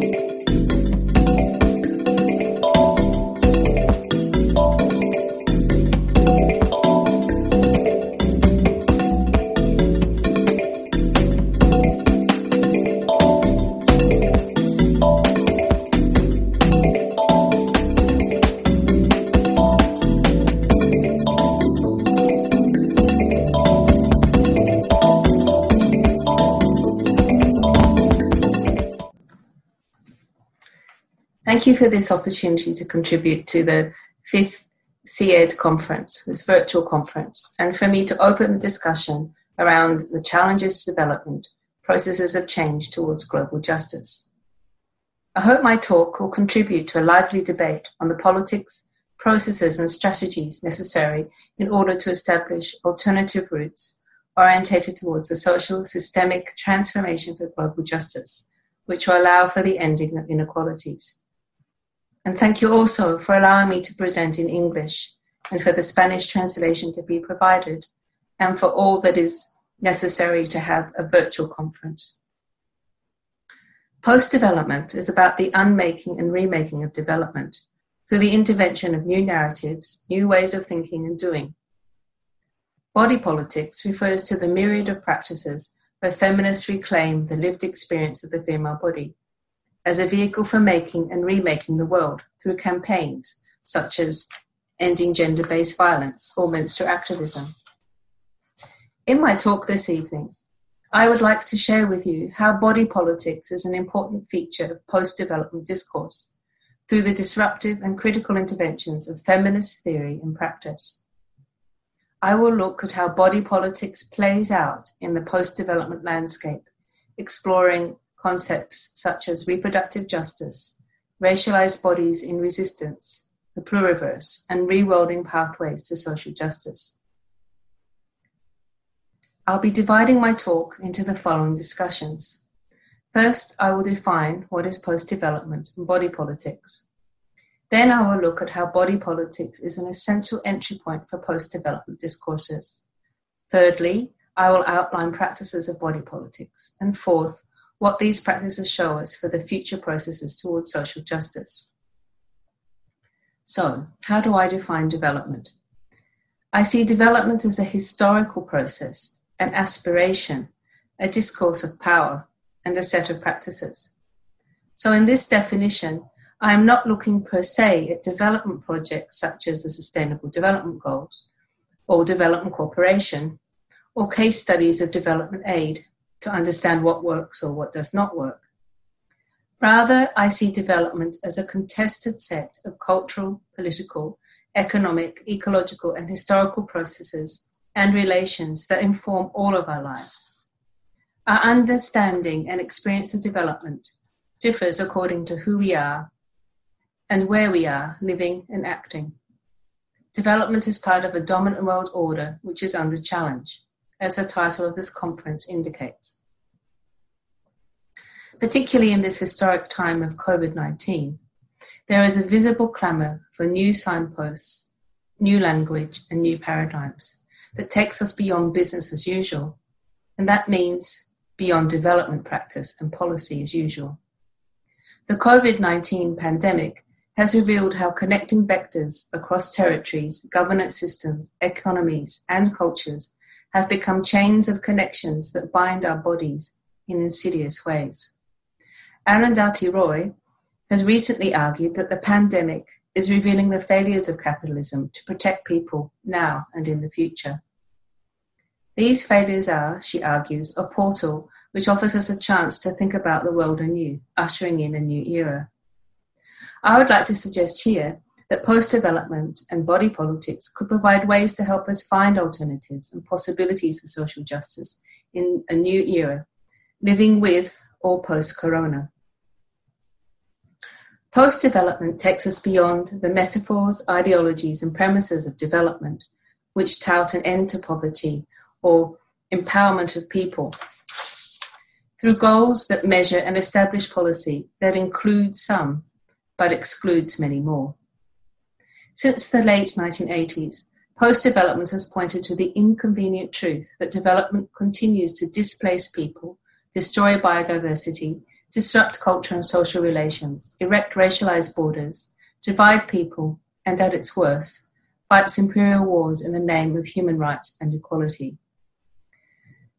Thank you for this opportunity to contribute to the fifth CED conference, this virtual conference, and for me to open the discussion around the challenges to development, processes of change towards global justice. I hope my talk will contribute to a lively debate on the politics, processes, and strategies necessary in order to establish alternative routes orientated towards a social systemic transformation for global justice, which will allow for the ending of inequalities. And thank you also for allowing me to present in English and for the Spanish translation to be provided and for all that is necessary to have a virtual conference. Post development is about the unmaking and remaking of development through the intervention of new narratives, new ways of thinking and doing. Body politics refers to the myriad of practices where feminists reclaim the lived experience of the female body as a vehicle for making and remaking the world through campaigns such as ending gender based violence or menstrual activism. In my talk this evening, I would like to share with you how body politics is an important feature of post development discourse through the disruptive and critical interventions of feminist theory and practice. I will look at how body politics plays out in the post development landscape, exploring concepts such as reproductive justice, racialized bodies in resistance, the pluriverse, and rewilding pathways to social justice. I'll be dividing my talk into the following discussions. First, I will define what is post development and body politics. Then I will look at how body politics is an essential entry point for post development discourses. Thirdly, I will outline practices of body politics. And fourth, what these practices show us for the future processes towards social justice. So, how do I define development? I see development as a historical process, an aspiration, a discourse of power, and a set of practices. So, in this definition, I am not looking per se at development projects such as the Sustainable Development Goals, or development cooperation, or case studies of development aid to understand what works or what does not work. Rather, I see development as a contested set of cultural, political, economic, ecological, and historical processes and relations that inform all of our lives. Our understanding and experience of development differs according to who we are and where we are living and acting. Development is part of a dominant world order which is under challenge as the title of this conference indicates. Particularly in this historic time of COVID 19, there is a visible clamour for new signposts, new language, and new paradigms that takes us beyond business as usual. And that means beyond development practice and policy as usual. The COVID 19 pandemic has revealed how connecting vectors across territories, governance systems, economies, and cultures have become chains of connections that bind our bodies in insidious ways. Arundhati Roy has recently argued that the pandemic is revealing the failures of capitalism to protect people now and in the future. These failures are, she argues, a portal which offers us a chance to think about the world anew, ushering in a new era. I would like to suggest here that post development and body politics could provide ways to help us find alternatives and possibilities for social justice in a new era, living with or post corona. Post development takes us beyond the metaphors, ideologies, and premises of development, which tout an end to poverty or empowerment of people, through goals that measure and establish policy that includes some but excludes many more. Since the late 1980s, post development has pointed to the inconvenient truth that development continues to displace people, destroy biodiversity, disrupt culture and social relations, erect racialized borders, divide people, and at its worst, fights imperial wars in the name of human rights and equality.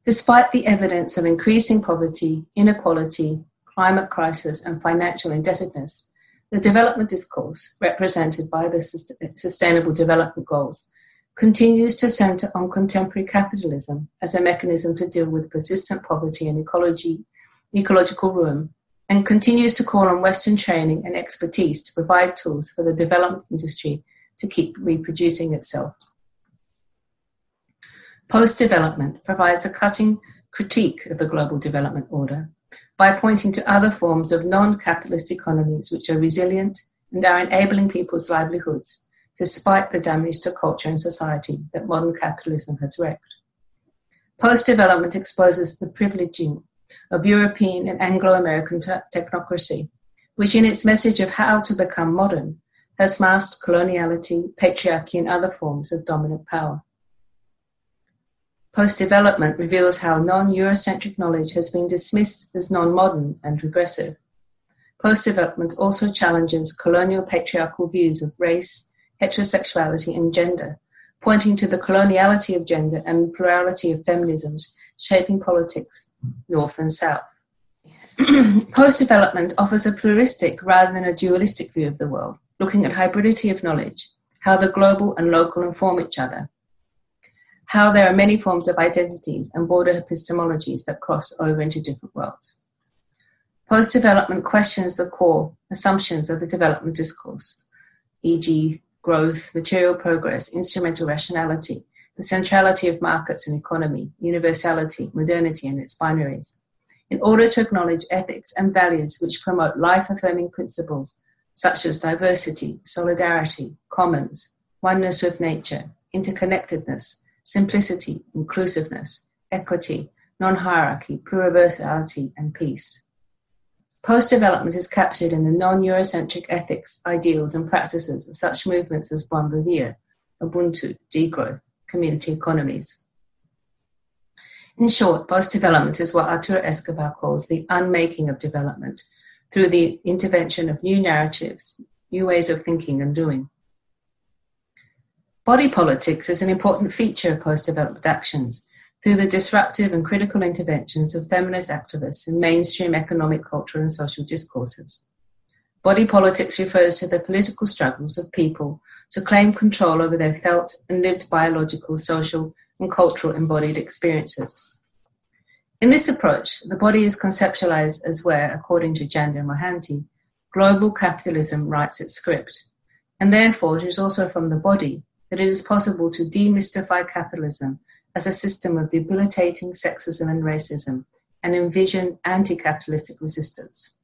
Despite the evidence of increasing poverty, inequality, climate crisis, and financial indebtedness, the development discourse, represented by the Sustainable Development Goals, continues to center on contemporary capitalism as a mechanism to deal with persistent poverty and ecology, ecological ruin, and continues to call on Western training and expertise to provide tools for the development industry to keep reproducing itself. Post development provides a cutting critique of the global development order by pointing to other forms of non capitalist economies which are resilient and are enabling people's livelihoods despite the damage to culture and society that modern capitalism has wreaked. Post development exposes the privileging of European and Anglo American technocracy, which, in its message of how to become modern, has masked coloniality, patriarchy, and other forms of dominant power. Post development reveals how non Eurocentric knowledge has been dismissed as non modern and regressive. Post development also challenges colonial patriarchal views of race, heterosexuality, and gender, pointing to the coloniality of gender and plurality of feminisms shaping politics, North and South. Post development offers a pluralistic rather than a dualistic view of the world, looking at hybridity of knowledge, how the global and local inform each other, how there are many forms of identities and border epistemologies that cross over into different worlds. Post development questions the core assumptions of the development discourse, e.g., growth, material progress, instrumental rationality, the centrality of markets and economy, universality, modernity, and its binaries, in order to acknowledge ethics and values which promote life affirming principles such as diversity, solidarity, commons, oneness with nature, interconnectedness, simplicity, inclusiveness, equity, non hierarchy, pluriversality, and peace. Post development is captured in the non Eurocentric ethics, ideals, and practices of such movements as Buen Vivir, Ubuntu, degrowth, community economies. In short, post development is what Arturo Escobar calls the unmaking of development through the intervention of new narratives, new ways of thinking and doing. Body politics is an important feature of post development actions through the disruptive and critical interventions of feminist activists in mainstream economic, cultural, and social discourses. Body politics refers to the political struggles of people to claim control over their felt and lived biological, social, and cultural embodied experiences. In this approach, the body is conceptualized as where, according to Chandra Mohanty, global capitalism writes its script, and therefore it is also from the body that it is possible to demystify capitalism as a system of debilitating sexism and racism and envision anti capitalistic resistance.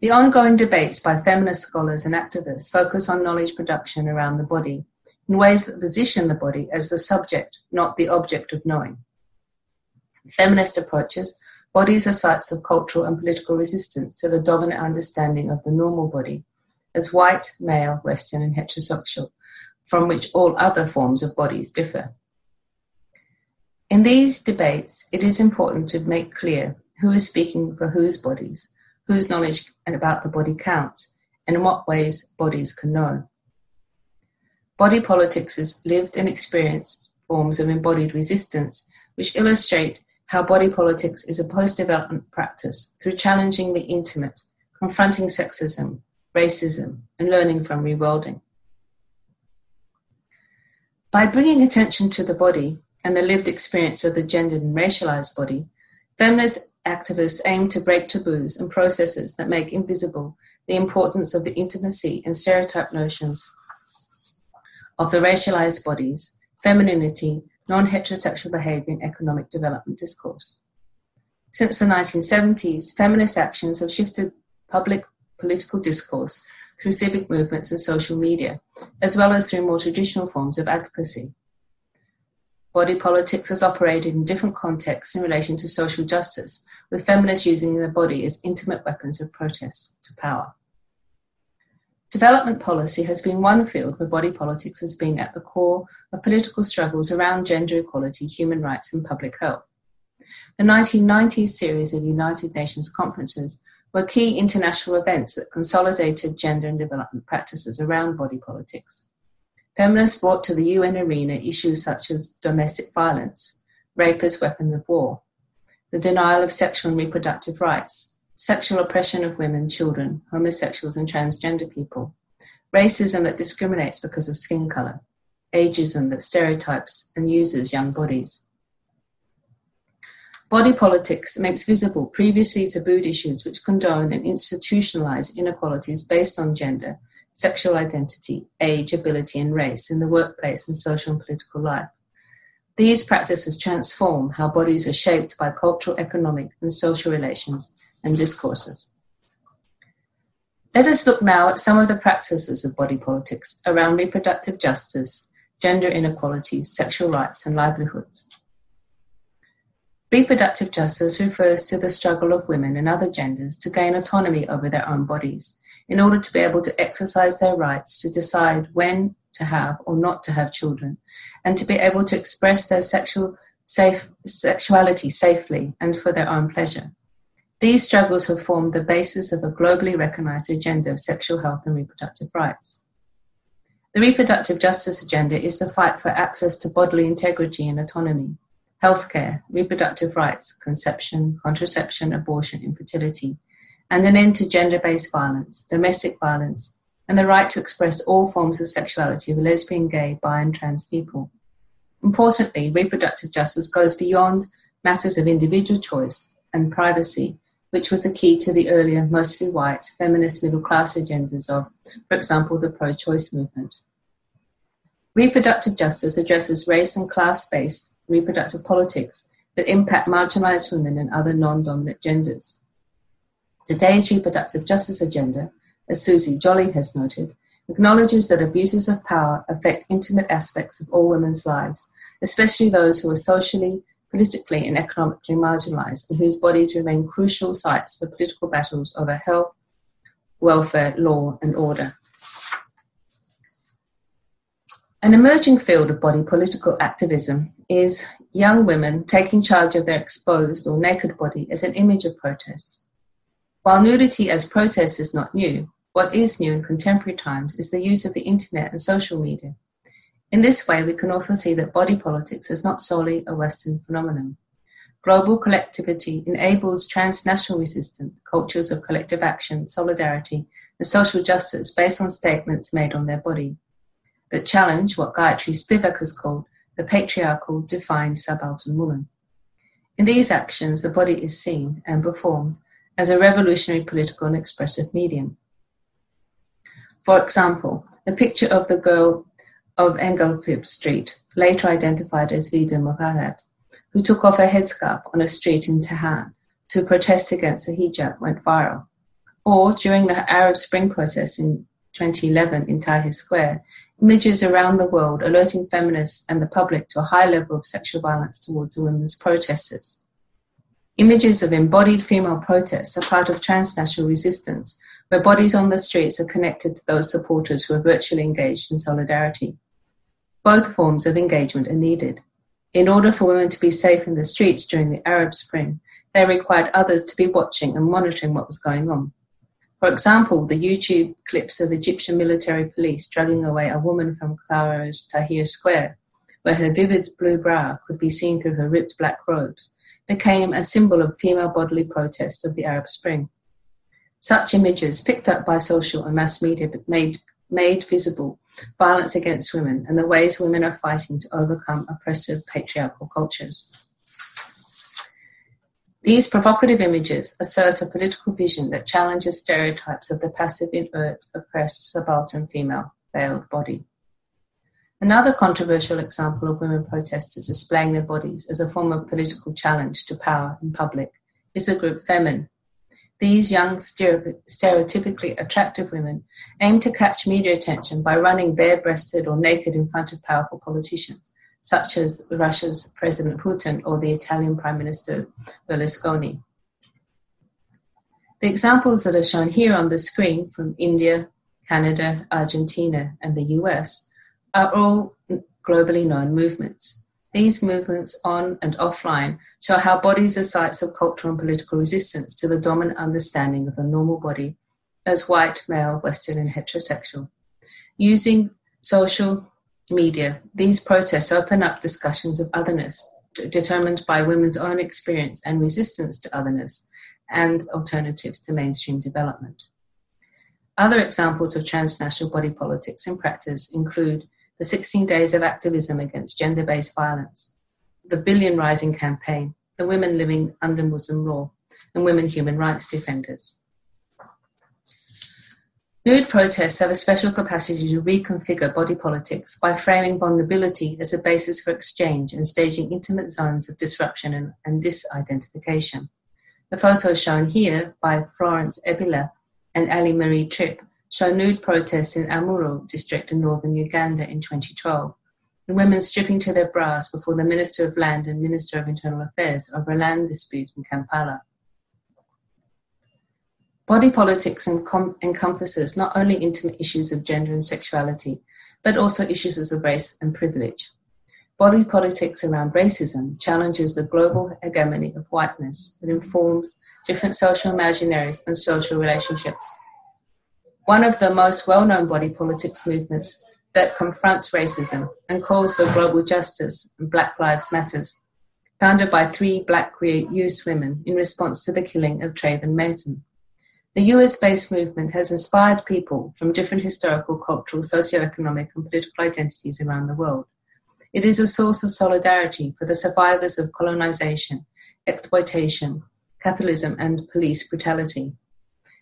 The ongoing debates by feminist scholars and activists focus on knowledge production around the body in ways that position the body as the subject, not the object of knowing. Feminist approaches, bodies are sites of cultural and political resistance to the dominant understanding of the normal body as white, male, Western, and heterosexual, from which all other forms of bodies differ. In these debates, it is important to make clear who is speaking for whose bodies whose knowledge about the body counts, and in what ways bodies can know. Body politics is lived and experienced forms of embodied resistance, which illustrate how body politics is a post development practice through challenging the intimate, confronting sexism, racism, and learning from rewilding. By bringing attention to the body and the lived experience of the gendered and racialized body, feminist activists aim to break taboos and processes that make invisible the importance of the intimacy and stereotype notions of the racialized bodies, femininity, non heterosexual behavior, and economic development discourse. Since the 1970s, feminist actions have shifted public political discourse through civic movements and social media, as well as through more traditional forms of advocacy. Body politics has operated in different contexts in relation to social justice, with feminists using their body as intimate weapons of protest to power. Development policy has been one field where body politics has been at the core of political struggles around gender equality, human rights, and public health. The 1990s series of United Nations conferences were key international events that consolidated gender and development practices around body politics. Feminists brought to the UN arena issues such as domestic violence, rape as weapon of war, the denial of sexual and reproductive rights, sexual oppression of women, children, homosexuals, and transgender people, racism that discriminates because of skin color, ageism that stereotypes and uses young bodies. Body politics makes visible previously tabooed issues which condone and institutionalize inequalities based on gender, sexual identity, age, ability, and race in the workplace and social and political life. These practices transform how bodies are shaped by cultural, economic, and social relations and discourses. Let us look now at some of the practices of body politics around reproductive justice, gender inequalities, sexual rights, and livelihoods. Reproductive justice refers to the struggle of women and other genders to gain autonomy over their own bodies in order to be able to exercise their rights to decide when to have or not to have children and to be able to express their sexual safe, sexuality safely and for their own pleasure. These struggles have formed the basis of a globally recognized agenda of sexual health and reproductive rights. The reproductive justice agenda is the fight for access to bodily integrity and autonomy healthcare, reproductive rights, conception, contraception, abortion, infertility, and an end to gender based violence, domestic violence, and the right to express all forms of sexuality of lesbian, gay, bi, and trans people. Importantly, reproductive justice goes beyond matters of individual choice and privacy, which was the key to the earlier, mostly white, feminist middle class agendas of, for example, the pro choice movement. Reproductive justice addresses race and class based reproductive politics that impact marginalized women and other non dominant genders. Today's reproductive justice agenda, as Susie Jolly has noted, acknowledges that abuses of power affect intimate aspects of all women's lives, especially those who are socially, politically, and economically marginalized and whose bodies remain crucial sites for political battles over health, welfare, law, and order. An emerging field of body political activism is young women taking charge of their exposed or naked body as an image of protest. While nudity as protest is not new, what is new in contemporary times is the use of the internet and social media. In this way, we can also see that body politics is not solely a Western phenomenon. Global collectivity enables transnational resistance, cultures of collective action, solidarity, and social justice based on statements made on their body that challenge what Gayatri Spivak has called the patriarchal defined subaltern woman. In these actions, the body is seen and performed as a revolutionary political and expressive medium. For example, the picture of the girl of Enghelab Street, later identified as Vida Movahed, who took off her headscarf on a street in Tehran to protest against the hijab, went viral. Or during the Arab Spring protests in 2011 in Tahrir Square, images around the world alerting feminists and the public to a high level of sexual violence towards women's protesters. Images of embodied female protests are part of transnational resistance, where bodies on the streets are connected to those supporters who are virtually engaged in solidarity. Both forms of engagement are needed. In order for women to be safe in the streets during the Arab Spring, they required others to be watching and monitoring what was going on. For example, the YouTube clips of Egyptian military police dragging away a woman from Cairo's Tahrir Square, where her vivid blue bra could be seen through her ripped black robes, became a symbol of female bodily protest of the Arab Spring. Such images, picked up by social and mass media, made, made visible violence against women and the ways women are fighting to overcome oppressive patriarchal cultures. These provocative images assert a political vision that challenges stereotypes of the passive, inert, oppressed, subaltern female veiled body. Another controversial example of women protesters displaying their bodies as a form of political challenge to power in public is the group Femen. These young, stereotypically attractive women aim to catch media attention by running bare breasted or naked in front of powerful politicians such as Russia's President Putin or the Italian Prime Minister Berlusconi. The examples that are shown here on the screen from India, Canada, Argentina, and the US are all globally known movements. these movements on and offline show how bodies are sites of cultural and political resistance to the dominant understanding of the normal body as white, male, Western, and heterosexual. Using social media, these protests open up discussions of otherness determined by women's own experience and resistance to otherness and alternatives to mainstream development. Other examples of transnational body politics in practice include the 16 Days of Activism Against Gender Based Violence, the Billion Rising Campaign, the Women Living Under Muslim Law, and Women Human Rights Defenders. Nude protests have a special capacity to reconfigure body politics by framing vulnerability as a basis for exchange and staging intimate zones of disruption and, and disidentification. The photos shown here by Florence Ebila and Aili Mari Tripp show nude protests in Amuru district in northern Uganda in 2012, and women stripping to their bras before the Minister of Land and Minister of Internal Affairs over a land dispute in Kampala. Body politics encom- encompasses not only intimate issues of gender and sexuality, but also issues of race and privilege. Body politics around racism challenges the global hegemony of whiteness that informs different social imaginaries and social relationships. One of the most well known body politics movements that confronts racism and calls for global justice and Black Lives Matters, founded by three black queer youth women in response to the killing of Trayvon Martin. The US based movement has inspired people from different historical, cultural, socio-economic, and political identities around the world. It is a source of solidarity for the survivors of colonization, exploitation, capitalism, and police brutality.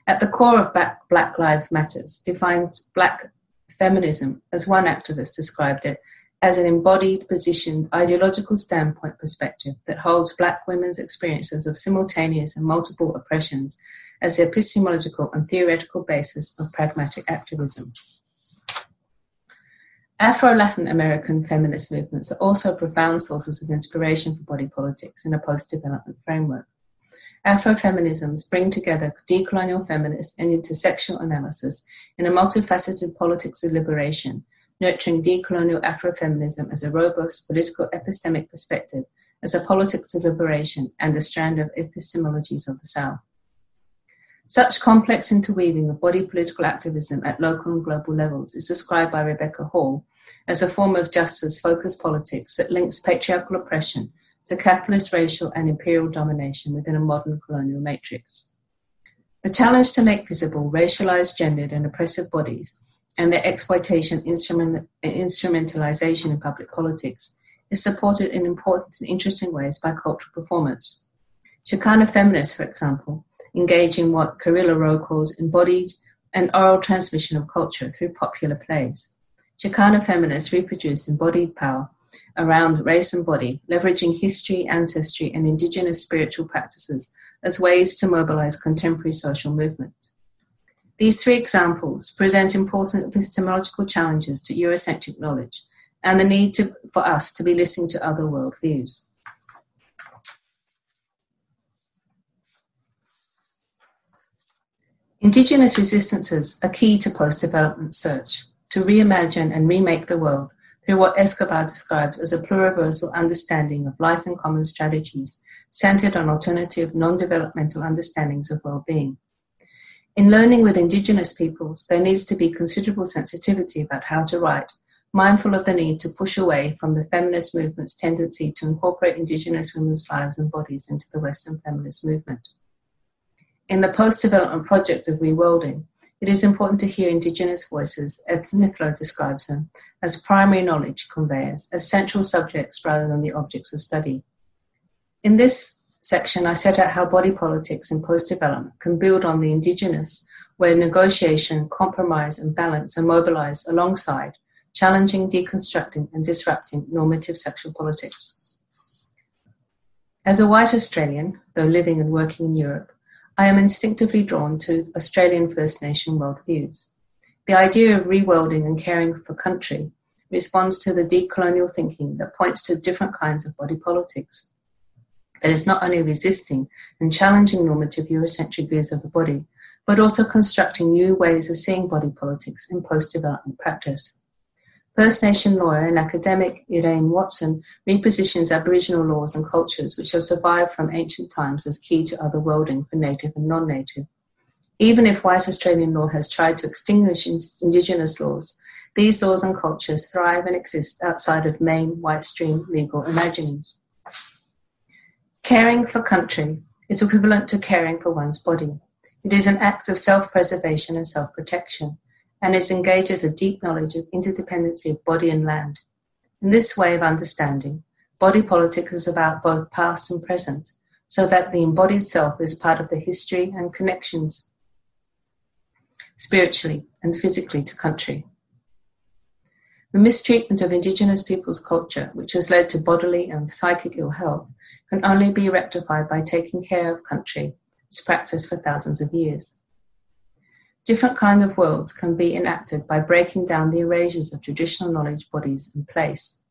At the core of Black Lives Matters defines Black feminism, as one activist described it, as an embodied, positioned, ideological standpoint perspective that holds Black women's experiences of simultaneous and multiple oppressions as the epistemological and theoretical basis of pragmatic activism. Afro Latin American feminist movements are also profound sources of inspiration for body politics in a post development framework. Afrofeminisms bring together decolonial feminist and intersectional analysis in a multifaceted politics of liberation, nurturing decolonial Afrofeminism as a robust political epistemic perspective, as a politics of liberation, and a strand of epistemologies of the South. Such complex interweaving of body political activism at local and global levels is described by Rebecca Hall as a form of justice focused politics that links patriarchal oppression to capitalist racial and imperial domination within a modern colonial matrix. The challenge to make visible racialized, gendered, and oppressive bodies and their exploitation instrument, instrumentalization in public politics is supported in important and interesting ways by cultural performance. Chicana feminists, for example, engage in what Carrillo Rowe calls embodied and oral transmission of culture through popular plays. Chicana feminists reproduce embodied power around race and body, leveraging history, ancestry, and indigenous spiritual practices as ways to mobilize contemporary social movements. These three examples present important epistemological challenges to Eurocentric knowledge and the need to, for us to be listening to other worldviews. Indigenous resistances are key to post development search to reimagine and remake the world through what Escobar describes as a pluriversal understanding of life and common strategies centered on alternative non developmental understandings of well being. In learning with Indigenous peoples, there needs to be considerable sensitivity about how to write, mindful of the need to push away from the feminist movement's tendency to incorporate Indigenous women's lives and bodies into the Western feminist movement. In the post development project of reworlding, it is important to hear Indigenous voices, as Mithlo describes them, as primary knowledge conveyors, as central subjects rather than the objects of study. In this section, I set out how body politics and post development can build on the Indigenous, where negotiation, compromise, and balance are mobilized alongside challenging, deconstructing, and disrupting normative sexual politics. As a white Australian, though living and working in Europe, I am instinctively drawn to Australian First Nation worldviews. The idea of reworlding and caring for country responds to the decolonial thinking that points to different kinds of body politics. That is not only resisting and challenging normative Eurocentric views of the body, but also constructing new ways of seeing body politics in post development practice. First Nation lawyer and academic Irene Watson repositions Aboriginal laws and cultures which have survived from ancient times as key to otherworlding for native and non native. Even if white Australian law has tried to extinguish Indigenous laws, these laws and cultures thrive and exist outside of main white stream legal imaginings. Caring for country is equivalent to caring for one's body. It is an act of self preservation and self protection, and it engages a deep knowledge of interdependency of body and land. In this way of understanding, body politics is about both past and present, so that the embodied self is part of the history and connections spiritually and physically to country. The mistreatment of Indigenous peoples' culture, which has led to bodily and psychic ill health, can only be rectified by taking care of country, its practice for thousands of years. Different kind of worlds can be enacted by breaking down the erasures of traditional knowledge bodies and place.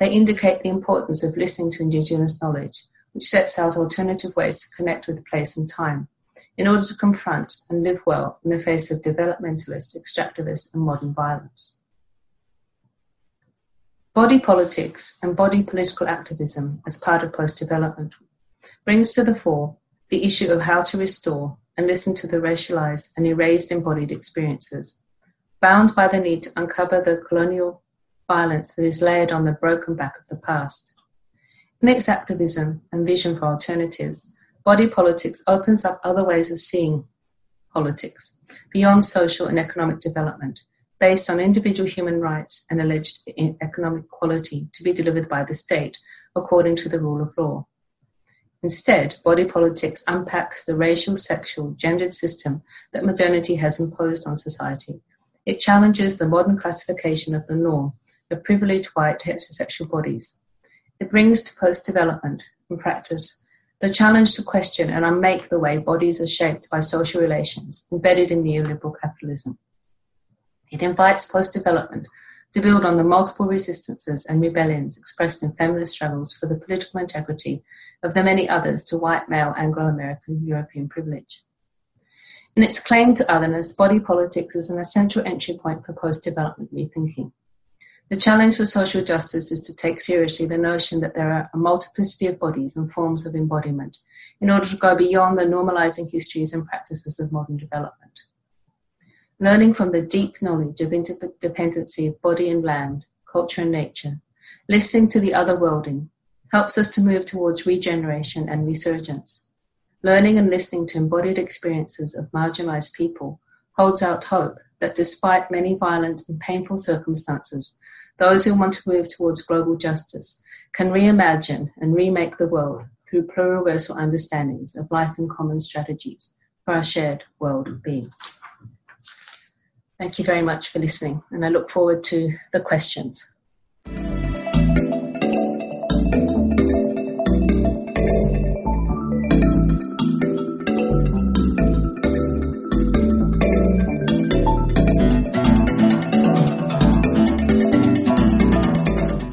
They indicate the importance of listening to Indigenous knowledge, which sets out alternative ways to connect with place and time, in order to confront and live well in the face of developmentalist, extractivist, and modern violence. Body politics and body political activism as part of post development brings to the fore the issue of how to restore and listen to the racialized and erased embodied experiences, bound by the need to uncover the colonial violence that is layered on the broken back of the past. In its activism and vision for alternatives, body politics opens up other ways of seeing politics beyond social and economic development based on individual human rights and alleged economic equality to be delivered by the state according to the rule of law. Instead, body politics unpacks the racial, sexual, gendered system that modernity has imposed on society. It challenges the modern classification of the norm of privileged white heterosexual bodies. It brings to post development and practice the challenge to question and unmake the way bodies are shaped by social relations embedded in neoliberal capitalism. It invites post development to build on the multiple resistances and rebellions expressed in feminist struggles for the political integrity of the many others to white male Anglo American European privilege. In its claim to otherness, body politics is an essential entry point for post development rethinking. The challenge for social justice is to take seriously the notion that there are a multiplicity of bodies and forms of embodiment in order to go beyond the normalizing histories and practices of modern development. Learning from the deep knowledge of interdependency of body and land, culture and nature, listening to the otherworlding, helps us to move towards regeneration and resurgence. Learning and listening to embodied experiences of marginalized people holds out hope that despite many violent and painful circumstances, those who want to move towards global justice can reimagine and remake the world through pluriversal understandings of life and common strategies for our shared world being. Thank you very much for listening, and I look forward to the questions.